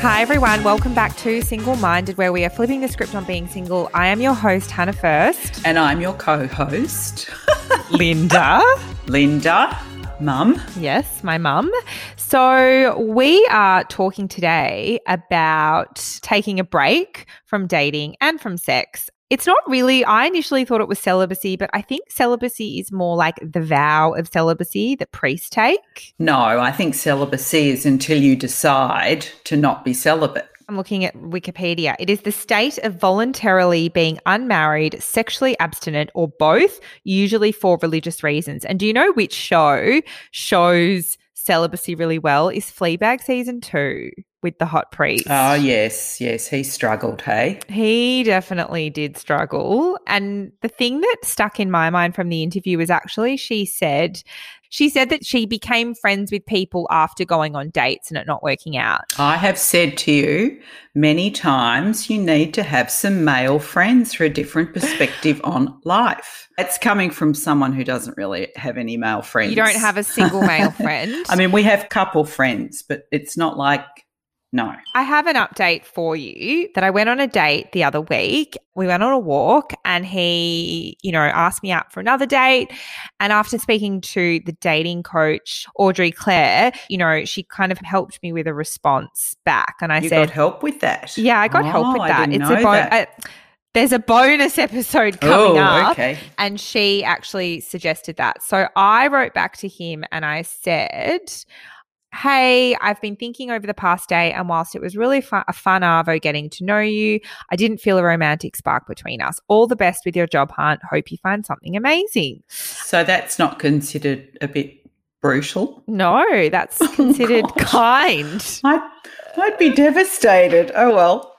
Hi, everyone. Welcome back to Single Minded, where we are flipping the script on being single. I am your host, Hannah First. And I'm your co host, Linda. Linda, mum. Yes, my mum. So, we are talking today about taking a break from dating and from sex it's not really, I initially thought it was celibacy, but I think celibacy is more like the vow of celibacy that priests take. No, I think celibacy is until you decide to not be celibate. I'm looking at Wikipedia. It is the state of voluntarily being unmarried, sexually abstinent, or both, usually for religious reasons. And do you know which show shows celibacy really well? Is Fleabag season two with the hot priest. Oh, ah, yes, yes. He struggled, hey? He definitely did struggle. And the thing that stuck in my mind from the interview was actually she said, she said that she became friends with people after going on dates and it not working out. I have said to you many times you need to have some male friends for a different perspective on life. It's coming from someone who doesn't really have any male friends. You don't have a single male friend. I mean, we have couple friends, but it's not like no. I have an update for you that I went on a date the other week. We went on a walk and he, you know, asked me out for another date. And after speaking to the dating coach, Audrey Claire, you know, she kind of helped me with a response back. And I you said, help with that. Yeah, I got oh, help with that. it's a bo- that. Uh, there's a bonus episode coming oh, up. Okay. And she actually suggested that. So I wrote back to him and I said, Hey, I've been thinking over the past day, and whilst it was really fun, a fun Arvo getting to know you, I didn't feel a romantic spark between us. All the best with your job hunt. Hope you find something amazing. So that's not considered a bit brutal? No, that's oh, considered oh, kind. I'd, I'd be devastated. Oh, well.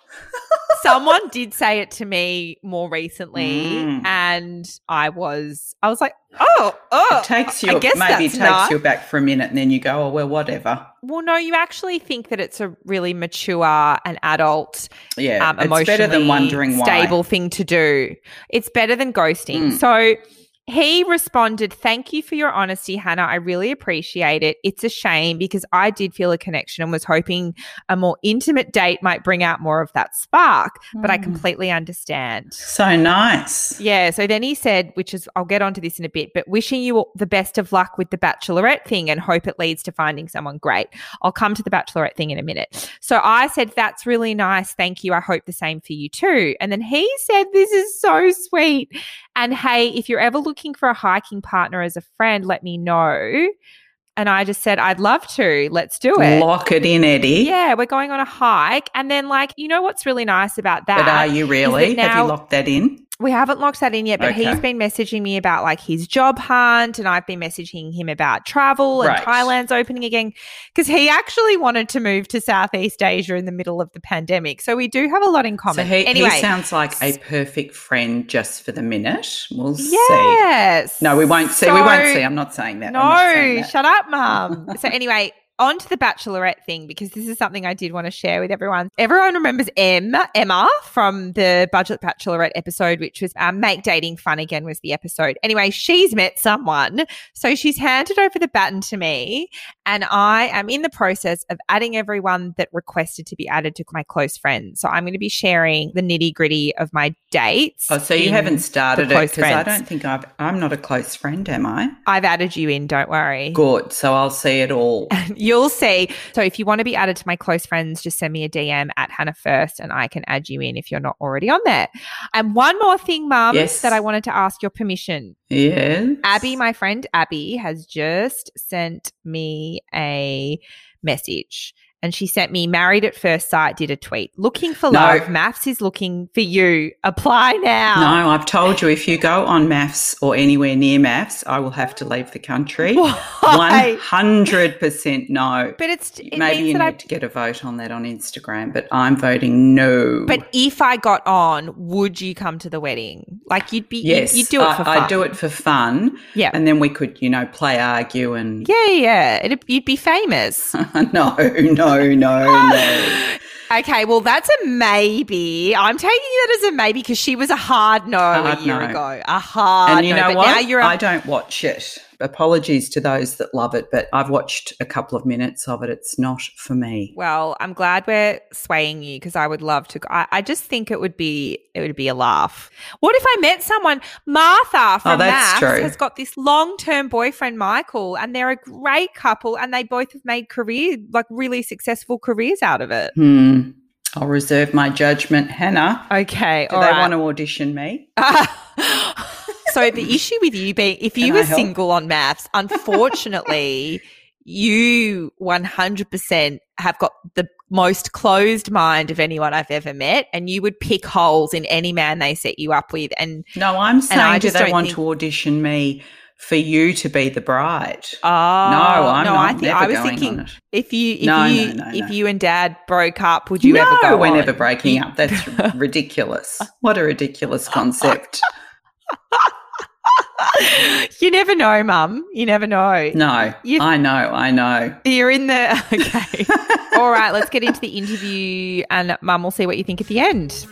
Someone did say it to me more recently, mm. and I was, I was like, oh, oh. It takes you, maybe it takes not. you back for a minute, and then you go, oh, well, whatever. Well, no, you actually think that it's a really mature and adult, yeah, um, emotionally better than wondering stable why. thing to do. It's better than ghosting. Mm. So he responded, Thank you for your honesty, Hannah. I really appreciate it. It's a shame because I did feel a connection and was hoping a more intimate date might bring out more of that spark, mm. but I hmm. completely understand. So nice. Yeah. So then he said, which is, I'll get onto this in a bit, but wishing you the best of luck with the bachelorette thing and hope it leads to finding someone great. I'll come to the bachelorette thing in a minute. So I said, That's really nice. Thank you. I hope the same for you too. And then he said, This is so sweet. And hey, if you're ever looking for a hiking partner as a friend, let me know. And I just said, I'd love to. Let's do it. Lock it in, Eddie. Yeah, we're going on a hike. And then, like, you know what's really nice about that? But are you really? Now, Have you locked that in? We haven't locked that in yet, but okay. he's been messaging me about like his job hunt, and I've been messaging him about travel and right. Thailand's opening again because he actually wanted to move to Southeast Asia in the middle of the pandemic. So we do have a lot in common. So he, anyway, he sounds like a perfect friend just for the minute. We'll see. yes. see. No, we won't see. So, we won't see. I'm not saying that. No, saying that. shut up, mum. so anyway, on to the bachelorette thing because this is something I did want to share with everyone. Everyone remembers M, Emma from the budget bachelorette episode, which was um, Make Dating Fun Again was the episode. Anyway, she's met someone. So she's handed over the baton to me and I am in the process of adding everyone that requested to be added to my close friends. So I'm going to be sharing the nitty gritty of my dates. Oh, so you haven't started it because I don't think I've, I'm not a close friend, am I? I've added you in, don't worry. Good. So I'll see it all. You'll see. So if you want to be added to my close friends, just send me a DM at Hannah First and I can add you in if you're not already on there. And one more thing, Mum, yes. that I wanted to ask your permission. Yes. Abby, my friend Abby, has just sent me a message and she sent me married at first sight did a tweet. Looking for no. love. MAFS is looking for you. Apply now. No i've told you if you go on MAFS or anywhere near MAFS i will have to leave the country. Why? 100% no. But it's it maybe you need I... to get a vote on that on instagram but i'm voting no. But if i got on would you come to the wedding? Like you'd be yes. you'd, you'd do it for I, fun. i'd do it for fun. Yeah. And then we could you know play argue and yeah yeah. It'd, you'd be famous. No no no, no, no. Okay, well, that's a maybe. I'm taking that as a maybe because she was a hard no hard a year no. ago. A hard no. And you no, know what? Now you're a- I don't watch it. Apologies to those that love it, but I've watched a couple of minutes of it. It's not for me. Well, I'm glad we're swaying you because I would love to. I, I, just think it would be it would be a laugh. What if I met someone? Martha from oh, has got this long term boyfriend Michael, and they're a great couple, and they both have made career like really successful careers out of it. Hmm. I'll reserve my judgment, Hannah. Okay. Do they right. want to audition me? so the issue with you being, if you Can were single on MAFS, unfortunately, you 100% have got the most closed mind of anyone I've ever met, and you would pick holes in any man they set you up with. And no, I'm saying, do they want think- to audition me? for you to be the bride. Oh, no, I'm no, not. I, think, I was thinking if you if no, you no, if you and dad broke up, would you ever go? we're on? never breaking up. That's ridiculous. What a ridiculous concept. you never know, Mum. You never know. No, you, I know. I know. You're in the okay. All right, let's get into the interview, and Mum will see what you think at the end.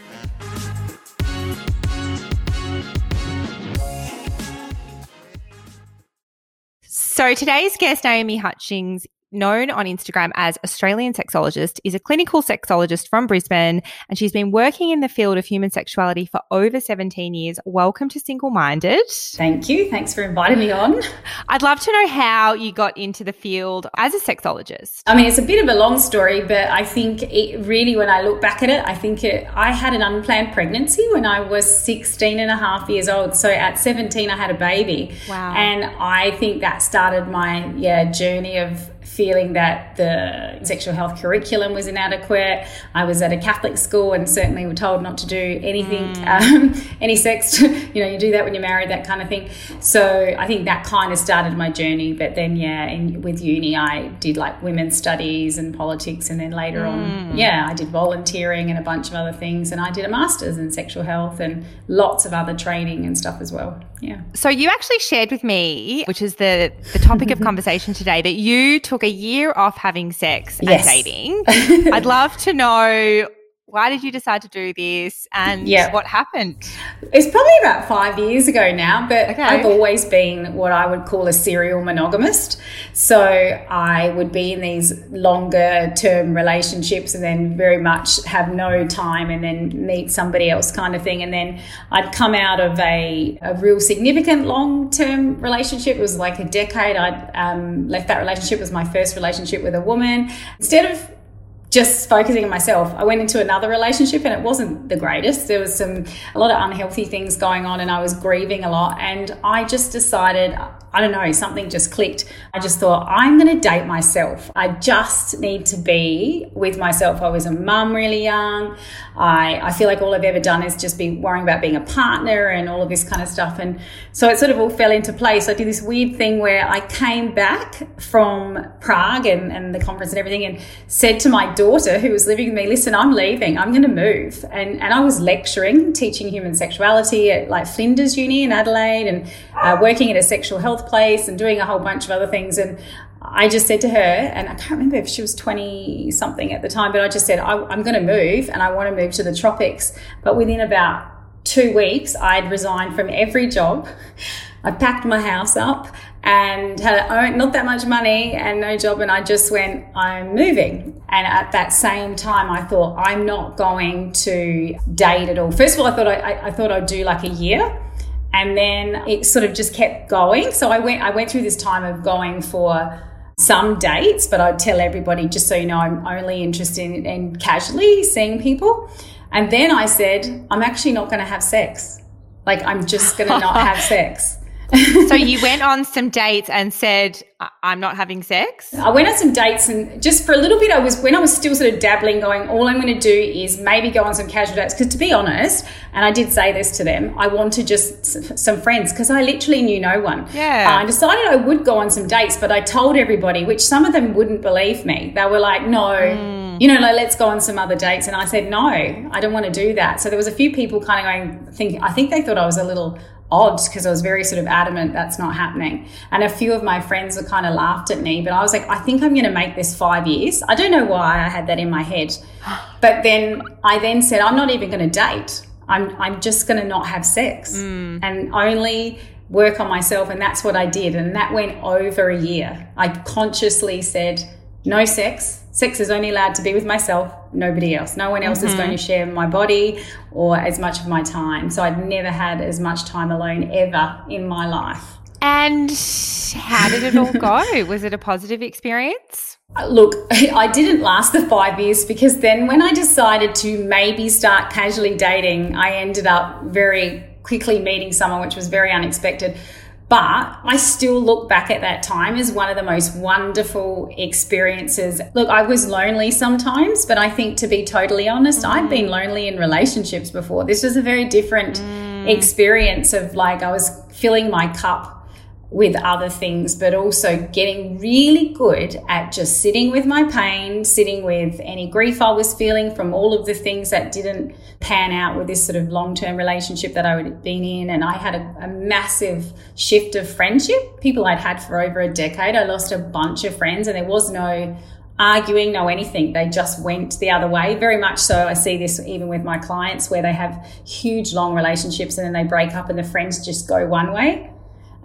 So today's guest, Naomi Hutchings, known on Instagram as Australian Sexologist, is a clinical sexologist from Brisbane, and she's been working in the field of human sexuality for over 17 years. Welcome to Single Minded. Thank you. Thanks for inviting me on. I'd love to know how you got into the field as a sexologist. I mean, it's a bit of a long story, but I think it really, when I look back at it, I think it, I had an unplanned pregnancy when I was 16 and a half years old. So at 17, I had a baby. Wow. And I think that started my, yeah, journey of feeling that the sexual health curriculum was inadequate. I was at a Catholic school and certainly were told not to do anything, mm. um, any sex. you know, you do that when you're married, that kind of thing. So I think that kind of started my journey. But then, yeah, in, with uni, I did like women's studies and politics, and then later mm. on, yeah, I did volunteering and a bunch of other things, and I did a master's in sexual health and lots of other training and stuff as well. Yeah. So you actually shared with me, which is the the topic of conversation today, that you took a year off having sex yes. and dating. I'd love to know why did you decide to do this and yep. what happened? It's probably about five years ago now, but okay. I've always been what I would call a serial monogamist. So I would be in these longer term relationships and then very much have no time and then meet somebody else kind of thing. And then I'd come out of a, a real significant long term relationship. It was like a decade. I'd um, left that relationship. It was my first relationship with a woman. Instead of just focusing on myself. I went into another relationship and it wasn't the greatest. There was some a lot of unhealthy things going on and I was grieving a lot and I just decided I don't know, something just clicked. I just thought I'm going to date myself. I just need to be with myself. I was a mum really young. I I feel like all I've ever done is just be worrying about being a partner and all of this kind of stuff and so it sort of all fell into place. I did this weird thing where I came back from Prague and, and the conference and everything and said to my daughter who was living with me, listen, I'm leaving. I'm going to move. And, and I was lecturing, teaching human sexuality at like Flinders Uni in Adelaide and uh, working at a sexual health place and doing a whole bunch of other things. And I just said to her, and I can't remember if she was 20 something at the time, but I just said, I'm going to move and I want to move to the tropics. But within about two weeks, I'd resigned from every job. I packed my house up and had not that much money and no job. And I just went, I'm moving. And at that same time, I thought, I'm not going to date at all. First of all, I thought I, I thought I'd do like a year. And then it sort of just kept going. So I went, I went through this time of going for some dates, but I'd tell everybody, just so you know, I'm only interested in, in casually seeing people. And then I said, I'm actually not going to have sex. Like, I'm just going to not have sex. So you went on some dates and said, I'm not having sex? I went on some dates and just for a little bit, I was, when I was still sort of dabbling, going, all I'm going to do is maybe go on some casual dates. Because to be honest, and I did say this to them, I wanted just some friends because I literally knew no one. Yeah. Uh, I decided I would go on some dates, but I told everybody, which some of them wouldn't believe me. They were like, no. Mm you know, like, let's go on some other dates. And I said, no, I don't want to do that. So there was a few people kind of going, thinking, I think they thought I was a little odd because I was very sort of adamant that's not happening. And a few of my friends were kind of laughed at me, but I was like, I think I'm going to make this five years. I don't know why I had that in my head. But then I then said, I'm not even going to date. I'm, I'm just going to not have sex. Mm. And only work on myself. And that's what I did. And that went over a year. I consciously said, no sex. Sex is only allowed to be with myself, nobody else. No one else mm-hmm. is going to share my body or as much of my time. So I'd never had as much time alone ever in my life. And how did it all go? Was it a positive experience? Uh, look, I didn't last the five years because then when I decided to maybe start casually dating, I ended up very quickly meeting someone, which was very unexpected. But I still look back at that time as one of the most wonderful experiences. Look, I was lonely sometimes, but I think to be totally honest, mm. I'd been lonely in relationships before. This was a very different mm. experience of like I was filling my cup with other things, but also getting really good at just sitting with my pain, sitting with any grief I was feeling from all of the things that didn't pan out with this sort of long term relationship that I had been in. And I had a, a, massive shift of friendship, people I'd had for over a decade. I lost a bunch of friends, and there was no arguing, no anything. They just went the other way. Very much so. I see this even with my clients where they have huge, long relationships and then they break up and the friends just go one way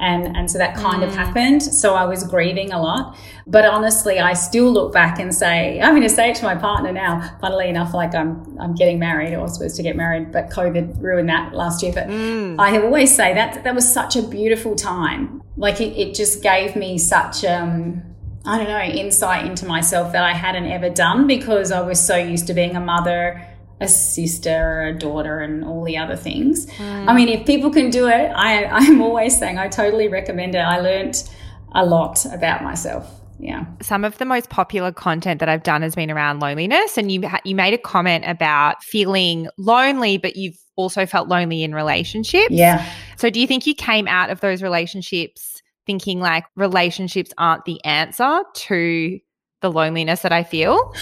and and so that kind mm. of happened so i was grieving a lot but honestly i still look back and say i'm going to say it to my partner now funnily enough like i'm i'm getting married or was supposed to get married but covid ruined that last year but mm. i always say that that was such a beautiful time like it, it just gave me such um I don't know, insight into myself that I hadn't ever done because I was so used to being a mother a sister, a daughter, and all the other things. Mm. I mean, if people can do it, I, I'm always saying I totally recommend it. I learned a lot about myself. Yeah. Some of the most popular content that I've done has been around loneliness, and you you made a comment about feeling lonely, but you've also felt lonely in relationships. Yeah. So, do you think you came out of those relationships thinking like relationships aren't the answer to the loneliness that I feel?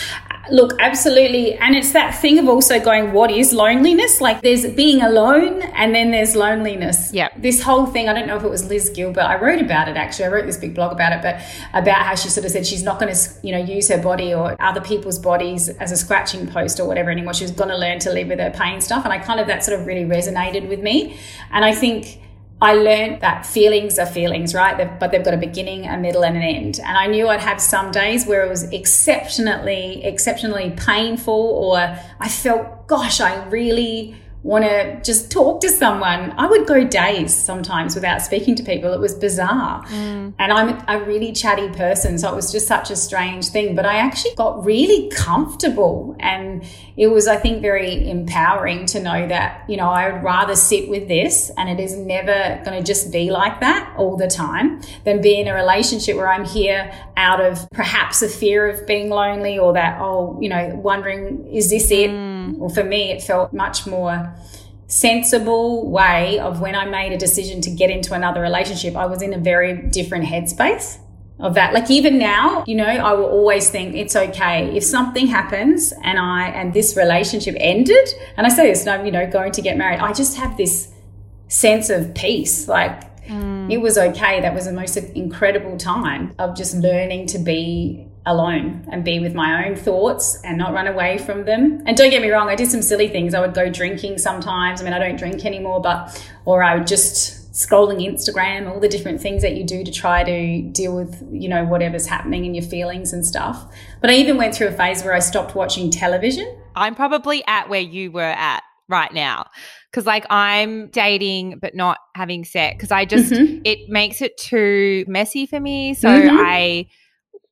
Look, absolutely. And it's that thing of also going, what is loneliness? Like there's being alone and then there's loneliness. Yeah. This whole thing, I don't know if it was Liz Gilbert, I wrote about it actually. I wrote this big blog about it, but about how she sort of said she's not going to, you know, use her body or other people's bodies as a scratching post or whatever anymore. She's going to learn to live with her pain stuff. And I kind of, that sort of really resonated with me. And I think, I learned that feelings are feelings, right? But they've got a beginning, a middle, and an end. And I knew I'd have some days where it was exceptionally, exceptionally painful, or I felt, gosh, I really want to just talk to someone. I would go days sometimes without speaking to people. It was bizarre. Mm. And I'm a really chatty person. So it was just such a strange thing. But I actually got really comfortable. And it was, I think, very empowering to know that, you know, I would rather sit with this and it is never going to just be like that all the time than be in a relationship where I'm here out of perhaps a fear of being lonely or that, oh, you know, wondering, is this it? Mm well, for me, it felt much more sensible way of when I made a decision to get into another relationship, I was in a very different headspace of that. Like even now, you know, I will always think it's okay if something happens and I and this relationship ended, and I say this, and I'm you know going to get married. I just have this sense of peace, like. Mm. It was okay. That was the most incredible time of just learning to be alone and be with my own thoughts and not run away from them. And don't get me wrong, I did some silly things. I would go drinking sometimes. I mean, I don't drink anymore, but, or I would just scrolling Instagram, all the different things that you do to try to deal with, you know, whatever's happening in your feelings and stuff. But I even went through a phase where I stopped watching television. I'm probably at where you were at right now because like i'm dating but not having sex because i just mm-hmm. it makes it too messy for me so mm-hmm. i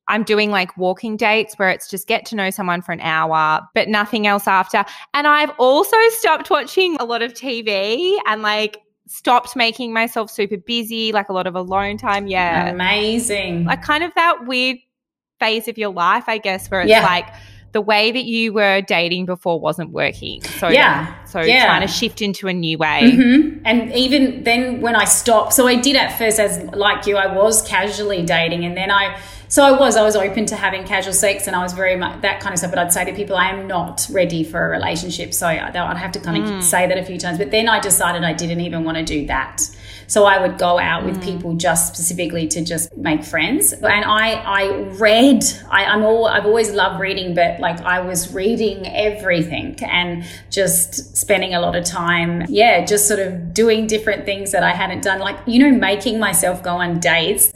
I'm doing like walking dates where it's just get to know someone for an hour, but nothing else after. And I've also stopped watching a lot of TV and like stopped making myself super busy, like a lot of alone time. Yeah. Amazing. Like kind of that weird phase of your life, I guess, where it's yeah. like, the way that you were dating before wasn't working. So yeah, so yeah. trying to shift into a new way. Mm-hmm. And even then, when I stopped, so I did at first, as like you, I was casually dating, and then I so I was, I was open to having casual sex and I was very much that kind of stuff. But I'd say to people, I am not ready for a relationship. So I'd have to kind of mm. say that a few times. But then I decided I didn't even want to do that. So I would go out with mm. people just specifically to just make friends. And I, I read, I, I'm all, I've always loved reading, but like I was reading everything and just spending a lot of time, yeah, just sort of doing different things that I hadn't done. Like, you know, making myself go on dates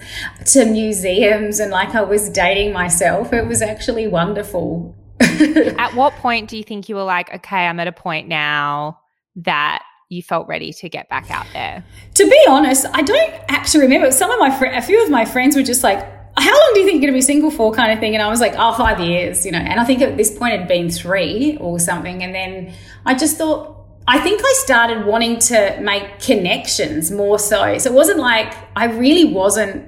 to museums and like I was dating myself. It was actually wonderful. at what point do you think you were like, okay, I'm at a point now that you felt ready to get back out there? To be honest, I don't actually remember. Some of my fr- a few of my friends were just like, "How long do you think you're going to be single for?" kind of thing, and I was like, "Oh, five years," you know. And I think at this point it had been three or something, and then I just thought. I think I started wanting to make connections more so. So it wasn't like I really wasn't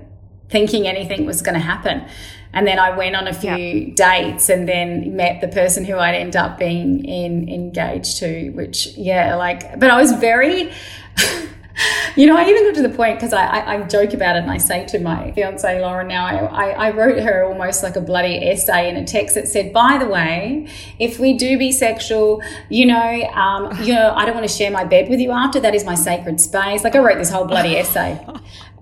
thinking anything was going to happen. And then I went on a few dates and then met the person who I'd end up being in engaged to, which, yeah, like, but I was very, you know, I even got to the point because I, I, I, joke about it and I say to my fiance Lauren now, I, I wrote her almost like a bloody essay in a text that said, by the way, if we do be sexual, you know, um, you know, I don't want to share my bed with you after. That is my sacred space. Like I wrote this whole bloody essay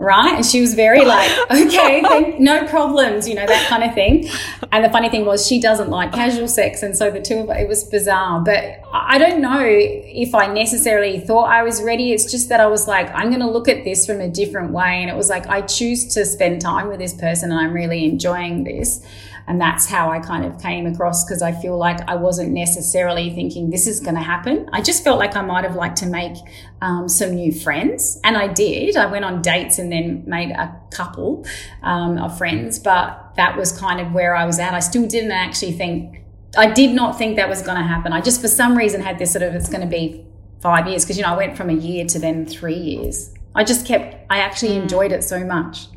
right? And she was very like, okay, thank, no problems, you know, that kind of thing. And the funny thing was, she doesn't like casual sex. And so the two of us, it was bizarre. But I don't know if I necessarily thought I was ready. It's just that I was like, I'm going to look at this from a different way. And it was like, I choose to spend time with this person and I'm really enjoying this. And that's how I kind of came across because I feel like I wasn't necessarily thinking this is going to happen. I just felt like I might have liked to make um, some new friends. And I did. I went on dates and then made a couple um, of friends, but that was kind of where I was at. I still didn't actually think, I did not think that was going to happen. I just, for some reason, had this sort of, it's going to be five years because, you know, I went from a year to then three years. I just kept, I actually mm. enjoyed it so much.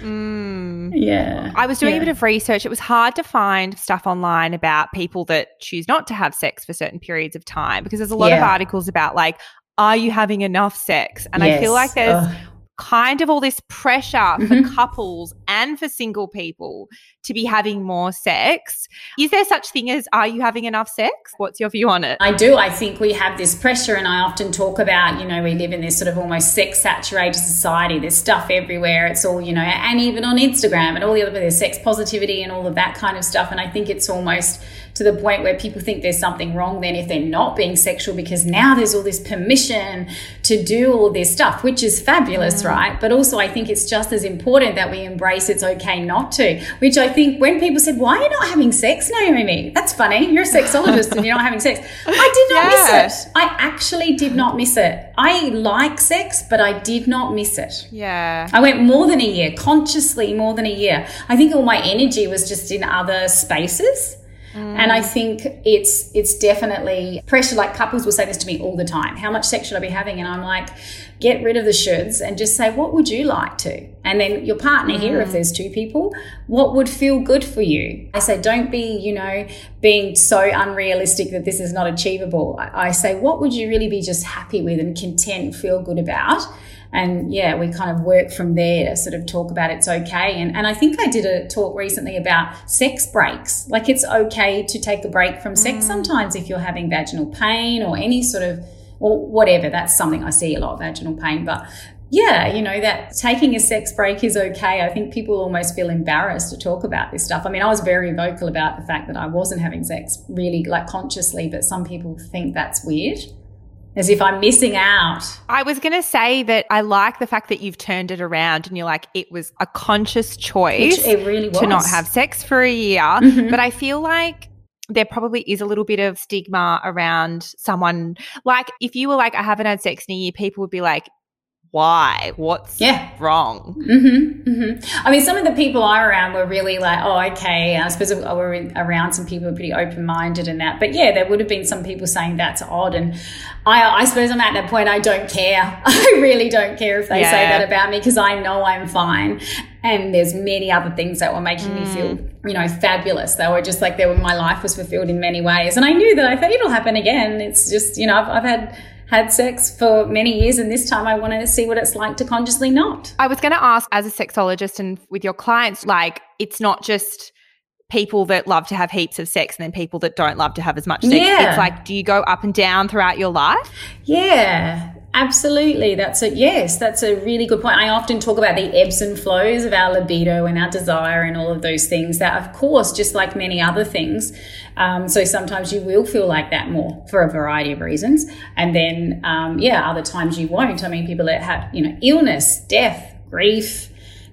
Mm. Yeah. I was doing yeah. a bit of research. It was hard to find stuff online about people that choose not to have sex for certain periods of time because there's a lot yeah. of articles about like, are you having enough sex? And yes. I feel like there's Ugh kind of all this pressure mm-hmm. for couples and for single people to be having more sex. Is there such thing as are you having enough sex? What's your view on it? I do. I think we have this pressure and I often talk about, you know, we live in this sort of almost sex saturated society. There's stuff everywhere. It's all, you know, and even on Instagram and all the other there's sex positivity and all of that kind of stuff and I think it's almost to the point where people think there's something wrong then if they're not being sexual because now there's all this permission to do all this stuff, which is fabulous, mm. right? But also, I think it's just as important that we embrace it's okay not to, which I think when people said, Why are you not having sex, Naomi? That's funny. You're a sexologist and you're not having sex. I did not yeah. miss it. I actually did not miss it. I like sex, but I did not miss it. Yeah. I went more than a year, consciously more than a year. I think all my energy was just in other spaces. Mm. And I think it's it's definitely pressure. Like couples will say this to me all the time. How much sex should I be having? And I'm like, get rid of the shoulds and just say, what would you like to? And then your partner mm. here, if mm. there's two people, what would feel good for you? I say, don't be, you know, being so unrealistic that this is not achievable. I say, what would you really be just happy with and content, feel good about? And yeah, we kind of work from there to sort of talk about it's okay. And, and I think I did a talk recently about sex breaks. Like it's okay to take a break from sex mm. sometimes if you're having vaginal pain or any sort of, or whatever. That's something I see a lot, of vaginal pain. But yeah, you know, that taking a sex break is okay. I think people almost feel embarrassed to talk about this stuff. I mean, I was very vocal about the fact that I wasn't having sex really like consciously, but some people think that's weird as if I'm missing out. I was going to say that I like the fact that you've turned it around and you're like, it was a conscious choice Which it really was. to not have sex for a year. Mm-hmm. But I feel like there probably is a little bit of stigma around someone. Like, if you were like, I haven't had sex in a year, people would be like, why? What's yeah. wrong? Mm-hmm, mm-hmm. I mean, some of the people I around were really like, oh, okay. I suppose I were around some people who were pretty open minded and that. But yeah, there would have been some people saying that's odd. And I, I suppose I'm at that point, I don't care. I really don't care if they yeah. say that about me because I know I'm fine. And there's many other things that were making mm. me feel, you know, fabulous. They were just like, they were, my life was fulfilled in many ways. And I knew that I thought it'll happen again. It's just, you know, I've, I've had, had sex for many years and this time I want to see what it's like to consciously not. I was going to ask as a sexologist and with your clients like it's not just people that love to have heaps of sex and then people that don't love to have as much sex. Yeah. It's like do you go up and down throughout your life? Yeah. Absolutely. That's a yes, that's a really good point. I often talk about the ebbs and flows of our libido and our desire and all of those things that of course, just like many other things. Um, so sometimes you will feel like that more for a variety of reasons. And then, um, yeah, other times you won't. I mean, people that have, you know, illness, death, grief,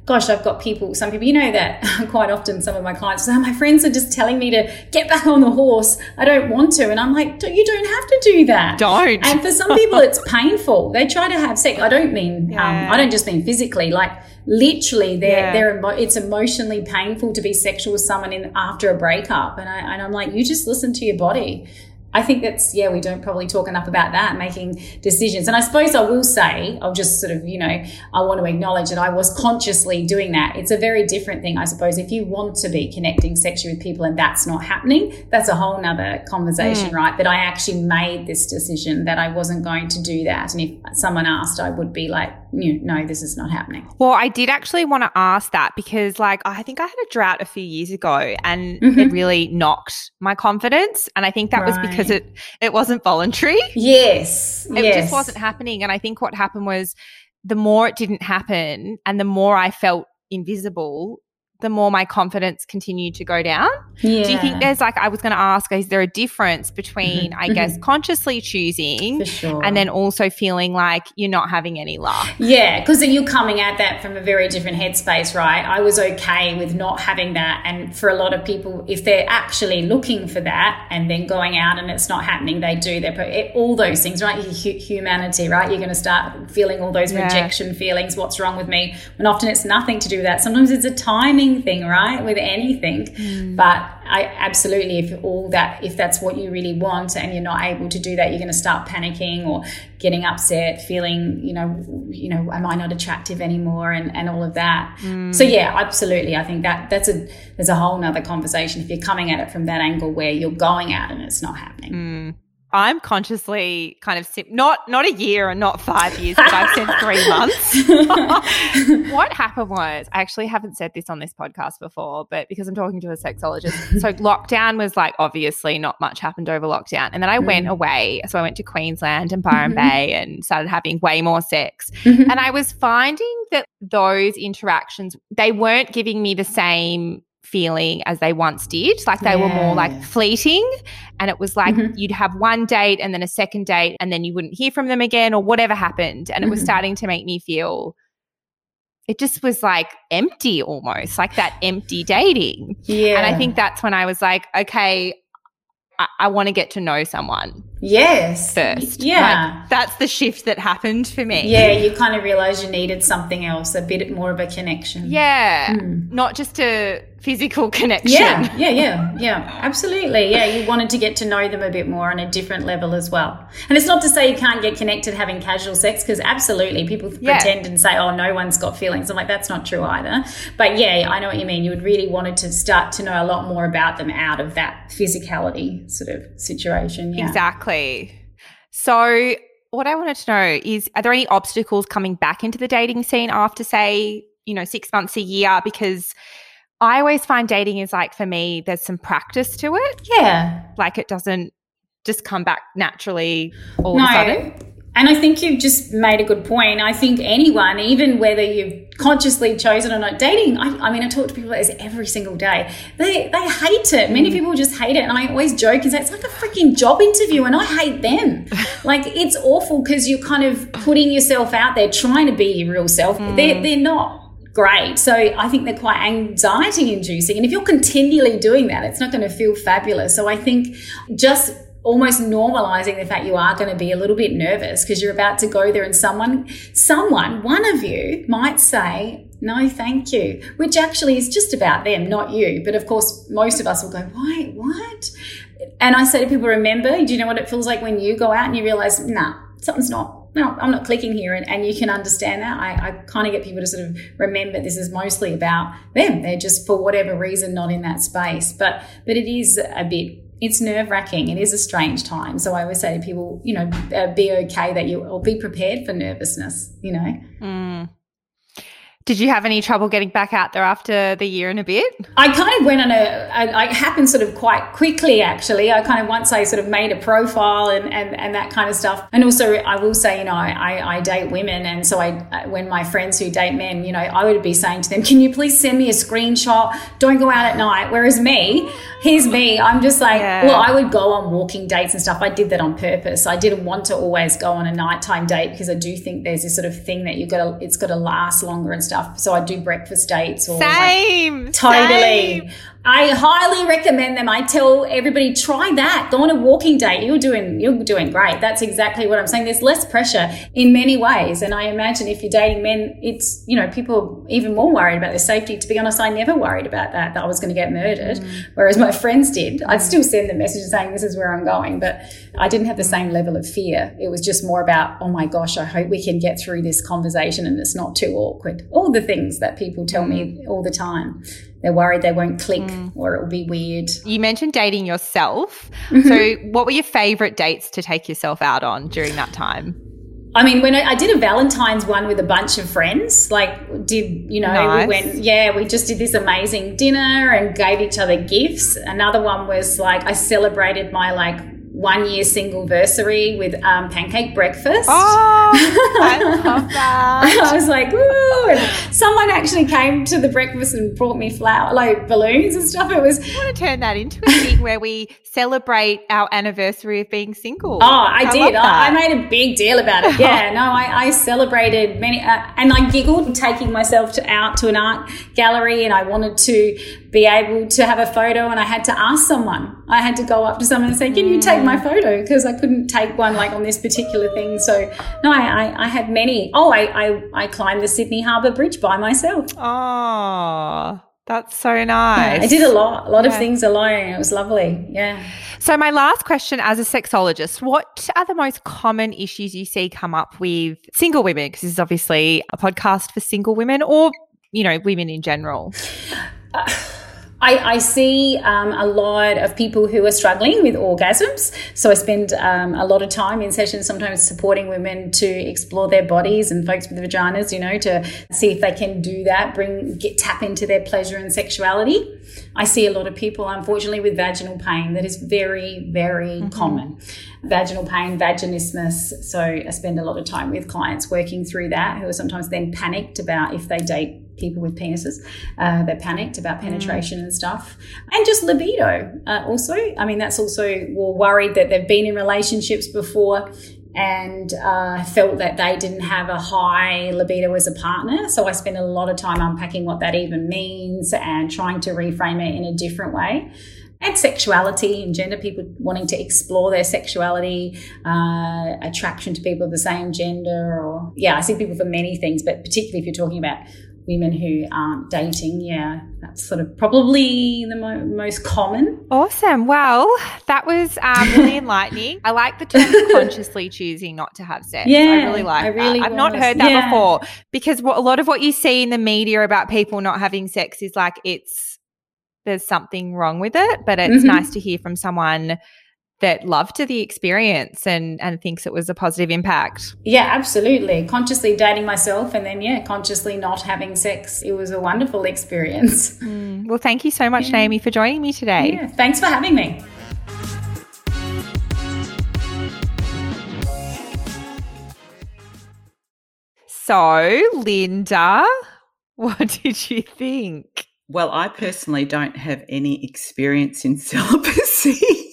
gosh, I've got people, some people, you know, that quite often some of my clients say, oh, my friends are just telling me to get back on the horse. I don't want to. And I'm like, you don't have to do that. Don't. And for some people, it's painful. They try to have sex. I don't mean, yeah. um, I don't just mean physically, like literally they're, yeah. they're, it's emotionally painful to be sexual with someone in after a breakup. And I, and I'm like, you just listen to your body. I think that's, yeah, we don't probably talk enough about that, making decisions. And I suppose I will say, I'll just sort of, you know, I want to acknowledge that I was consciously doing that. It's a very different thing, I suppose. If you want to be connecting sexually with people and that's not happening, that's a whole nother conversation, mm. right? But I actually made this decision that I wasn't going to do that. And if someone asked, I would be like, no, this is not happening. Well, I did actually want to ask that because, like, I think I had a drought a few years ago and mm-hmm. it really knocked my confidence. And I think that right. was because it it wasn't voluntary. Yes, it yes. just wasn't happening. And I think what happened was the more it didn't happen, and the more I felt invisible, the more my confidence continued to go down. Yeah. Do you think there's like, I was going to ask, is there a difference between, I guess, mm-hmm. consciously choosing sure. and then also feeling like you're not having any luck? Yeah, because you're coming at that from a very different headspace, right? I was okay with not having that. And for a lot of people, if they're actually looking for that and then going out and it's not happening, they do. They're all those things, right? Humanity, right? You're going to start feeling all those yeah. rejection feelings. What's wrong with me? And often it's nothing to do with that. Sometimes it's a timing thing, right? With anything. Mm. But I absolutely, if all that, if that's what you really want and you're not able to do that, you're going to start panicking or getting upset, feeling, you know, you know, am I not attractive anymore and, and all of that. Mm. So yeah, absolutely. I think that that's a, there's a whole nother conversation. If you're coming at it from that angle where you're going out and it's not happening. Mm. I'm consciously kind of sim- not not a year and not five years, but I've said three months. what happened was I actually haven't said this on this podcast before, but because I'm talking to a sexologist, so lockdown was like obviously not much happened over lockdown, and then I mm. went away. So I went to Queensland and Byron mm-hmm. Bay and started having way more sex, mm-hmm. and I was finding that those interactions they weren't giving me the same feeling as they once did. Like they yeah. were more like fleeting. And it was like mm-hmm. you'd have one date and then a second date and then you wouldn't hear from them again or whatever happened. And mm-hmm. it was mm-hmm. starting to make me feel it just was like empty almost, like that empty dating. Yeah. And I think that's when I was like, okay, I, I want to get to know someone. Yes. First. Yeah. Like, that's the shift that happened for me. Yeah, you kind of realize you needed something else, a bit more of a connection. Yeah. Mm. Not just a physical connection. Yeah, yeah, yeah, yeah. Absolutely. Yeah, you wanted to get to know them a bit more on a different level as well. And it's not to say you can't get connected having casual sex, because absolutely people yeah. pretend and say, oh, no one's got feelings. I'm like, that's not true either. But yeah, I know what you mean. You would really wanted to start to know a lot more about them out of that physicality sort of situation. Yeah. Exactly. Exactly. So, what I wanted to know is are there any obstacles coming back into the dating scene after, say, you know, six months, a year? Because I always find dating is like, for me, there's some practice to it. Yeah. Like it doesn't just come back naturally all no. of a sudden. And I think you've just made a good point. I think anyone, even whether you've consciously chosen or not, dating, I, I mean, I talk to people about this every single day. They, they hate it. Many mm. people just hate it. And I always joke and say, it's like a freaking job interview and I hate them. like it's awful because you're kind of putting yourself out there trying to be your real self. Mm. They're, they're not great. So I think they're quite anxiety inducing. And if you're continually doing that, it's not going to feel fabulous. So I think just almost normalizing the fact you are going to be a little bit nervous because you're about to go there and someone someone one of you might say no thank you which actually is just about them not you but of course most of us will go why what and i say to people remember do you know what it feels like when you go out and you realize nah something's not no, I'm not clicking here. And, and you can understand that. I, I kind of get people to sort of remember this is mostly about them. They're just, for whatever reason, not in that space. But, but it is a bit it's nerve wracking. It is a strange time. So I always say to people, you know, uh, be okay that you, or be prepared for nervousness, you know. Mm. Did you have any trouble getting back out there after the year and a bit? I kind of went on a, it happened sort of quite quickly actually. I kind of once I sort of made a profile and, and, and that kind of stuff. And also I will say, you know, I, I date women. And so I, when my friends who date men, you know, I would be saying to them, can you please send me a screenshot? Don't go out at night. Whereas me, here's me. I'm just like, yeah. well, I would go on walking dates and stuff. I did that on purpose. I didn't want to always go on a nighttime date because I do think there's this sort of thing that you've got to, it's got to last longer and stuff stuff. So I do breakfast dates or same, like, totally. Same. I highly recommend them. I tell everybody try that. Go on a walking date. You're doing you're doing great. That's exactly what I'm saying. There's less pressure in many ways, and I imagine if you're dating men, it's you know people are even more worried about their safety. To be honest, I never worried about that that I was going to get murdered, mm. whereas my friends did. I'd still send them messages saying this is where I'm going, but I didn't have the same level of fear. It was just more about oh my gosh, I hope we can get through this conversation and it's not too awkward. All the things that people tell me mm. all the time they're worried they won't click mm. or it will be weird. You mentioned dating yourself. Mm-hmm. So, what were your favorite dates to take yourself out on during that time? I mean, when I, I, did a Valentine's one with a bunch of friends, like did you know nice. we went, yeah, we just did this amazing dinner and gave each other gifts. Another one was like I celebrated my like one year single versary with um, pancake breakfast. Oh, I love that. I was like, ooh. And someone actually came to the breakfast and brought me flower, like balloons and stuff. It was. I want to turn that into a thing where we celebrate our anniversary of being single. Oh, I, I did. I, I, made a big deal about it. Yeah, no, I, I celebrated many, uh, and I giggled taking myself to, out to an art gallery, and I wanted to be able to have a photo, and I had to ask someone. I had to go up to someone and say, "Can you take my mm. photo?" Because I couldn't take one like on this particular thing. So no, I, I, I had many. Oh, I, I I climbed the Sydney Harbour Bridge by myself. Oh. That's so nice. Yeah, I did a lot, a lot yeah. of things alone. It was lovely. Yeah. So, my last question as a sexologist what are the most common issues you see come up with single women? Because this is obviously a podcast for single women or, you know, women in general. I, I see um, a lot of people who are struggling with orgasms. So I spend um, a lot of time in sessions sometimes supporting women to explore their bodies and folks with vaginas, you know, to see if they can do that, bring get tap into their pleasure and sexuality. I see a lot of people, unfortunately, with vaginal pain that is very, very mm-hmm. common. Vaginal pain, vaginismus. So I spend a lot of time with clients working through that who are sometimes then panicked about if they date people with penises. Uh, they're panicked about mm. penetration mm. and stuff. And just libido uh, also. I mean, that's also, we're worried that they've been in relationships before and uh, felt that they didn't have a high libido as a partner. So I spent a lot of time unpacking what that even means and trying to reframe it in a different way and sexuality and gender, people wanting to explore their sexuality, uh, attraction to people of the same gender, or yeah, I see people for many things, but particularly if you're talking about women who aren't dating. Yeah, that's sort of probably the mo- most common. Awesome. Well, that was um, really enlightening. I like the term consciously choosing not to have sex. Yeah, I really like I really that. I've not heard that yeah. before because what, a lot of what you see in the media about people not having sex is like it's there's something wrong with it, but it's mm-hmm. nice to hear from someone that loved the experience and and thinks it was a positive impact. Yeah, absolutely. Consciously dating myself and then yeah, consciously not having sex. It was a wonderful experience. Mm. Well, thank you so much, yeah. Naomi, for joining me today. Yeah, thanks for having me. So, Linda, what did you think? Well, I personally don't have any experience in celibacy.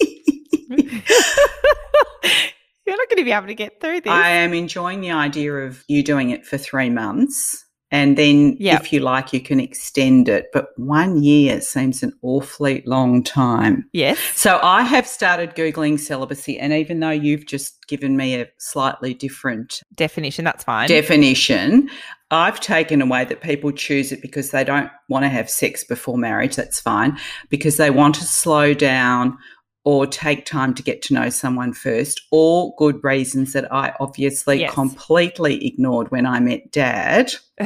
You're not going to be able to get through this. I am enjoying the idea of you doing it for three months. And then, yep. if you like, you can extend it. But one year seems an awfully long time. Yes. So I have started Googling celibacy. And even though you've just given me a slightly different definition, that's fine. Definition, I've taken away that people choose it because they don't want to have sex before marriage. That's fine. Because they want to slow down or take time to get to know someone first, all good reasons that I obviously yes. completely ignored when I met dad.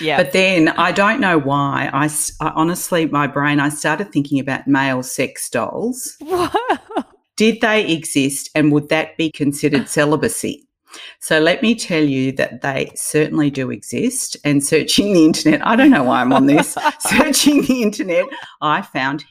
yeah. But then I don't know why. I, I, honestly, my brain, I started thinking about male sex dolls. Did they exist and would that be considered celibacy? So let me tell you that they certainly do exist. And searching the internet, I don't know why I'm on this. searching the internet, I found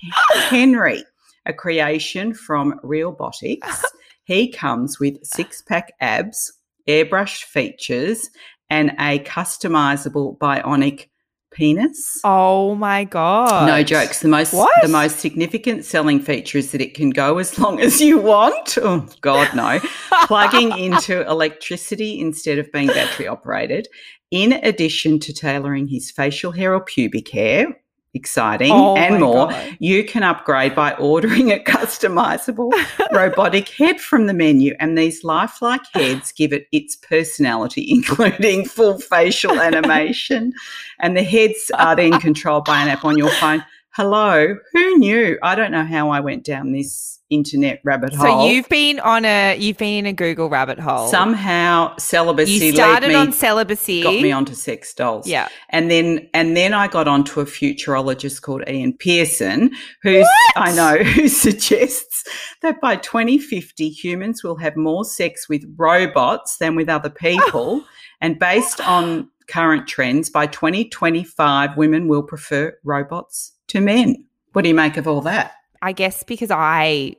Henry, a creation from Realbotix. He comes with six pack abs, airbrushed features, and a customizable bionic penis. Oh my god. No jokes. The most what? the most significant selling feature is that it can go as long as you want. Oh god no. Plugging into electricity instead of being battery operated. In addition to tailoring his facial hair or pubic hair, exciting oh and more. God. You can upgrade by ordering a customizable robotic head from the menu. And these lifelike heads give it its personality, including full facial animation. and the heads are then controlled by an app on your phone. Hello, who knew? I don't know how I went down this internet rabbit hole. So you've been on a you've been in a Google rabbit hole. Somehow celibacy you started me, on celibacy, got me onto sex dolls. Yeah, and then and then I got onto a futurologist called Ian Pearson, who I know who suggests that by 2050 humans will have more sex with robots than with other people, oh. and based on current trends, by 2025 women will prefer robots to men. What do you make of all that? I guess because I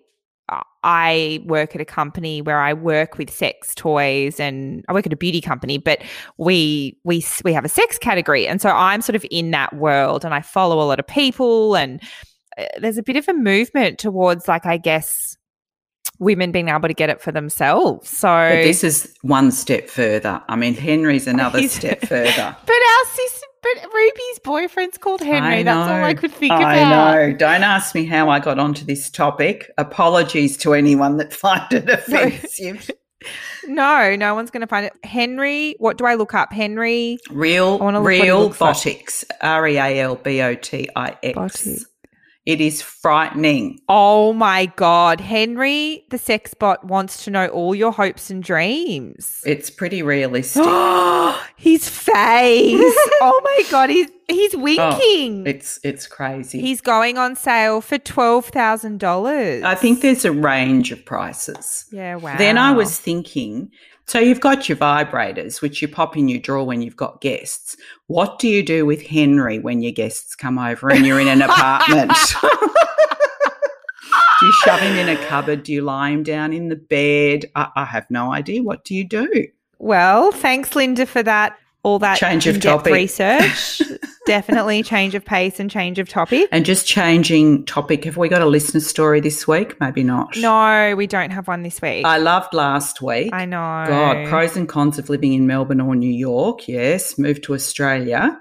I work at a company where I work with sex toys and I work at a beauty company, but we we we have a sex category, and so I'm sort of in that world, and I follow a lot of people, and uh, there's a bit of a movement towards like I guess women being able to get it for themselves. So but this is one step further. I mean, Henry's another step further. But our sister but Ruby's boyfriend's called Henry. That's all I could think I about. I know. Don't ask me how I got onto this topic. Apologies to anyone that found it offensive. no, no one's going to find it. Henry, what do I look up? Henry. Real, Realbotix. R E A L B O T I X. It is frightening. Oh my God. Henry, the sex bot, wants to know all your hopes and dreams. It's pretty realistic. His face. oh my God. He's he's oh, winking. Oh, it's it's crazy. He's going on sale for twelve thousand dollars. I think there's a range of prices. Yeah, wow. Then I was thinking so you've got your vibrators, which you pop in your drawer when you've got guests. What do you do with Henry when your guests come over and you're in an apartment? do you shove him in a cupboard? Do you lie him down in the bed? I, I have no idea. What do you do? Well, thanks, Linda, for that all that change of topic research. Definitely change of pace and change of topic. And just changing topic. Have we got a listener story this week? Maybe not. No, we don't have one this week. I loved last week. I know. God, pros and cons of living in Melbourne or New York. Yes, moved to Australia.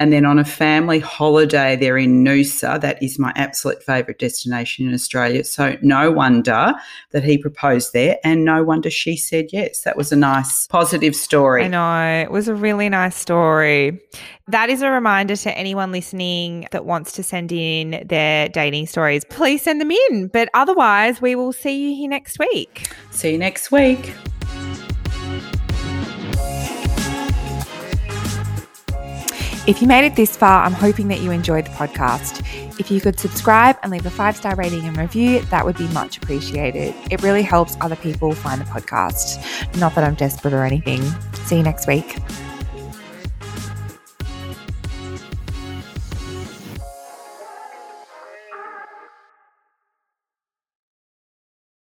And then on a family holiday, they're in Noosa. That is my absolute favourite destination in Australia. So no wonder that he proposed there, and no wonder she said yes. That was a nice, positive story. I know. It was a really nice story. That is a reminder to anyone listening that wants to send in their dating stories. Please send them in. But otherwise, we will see you here next week. See you next week. If you made it this far, I'm hoping that you enjoyed the podcast. If you could subscribe and leave a five star rating and review, that would be much appreciated. It really helps other people find the podcast. Not that I'm desperate or anything. See you next week.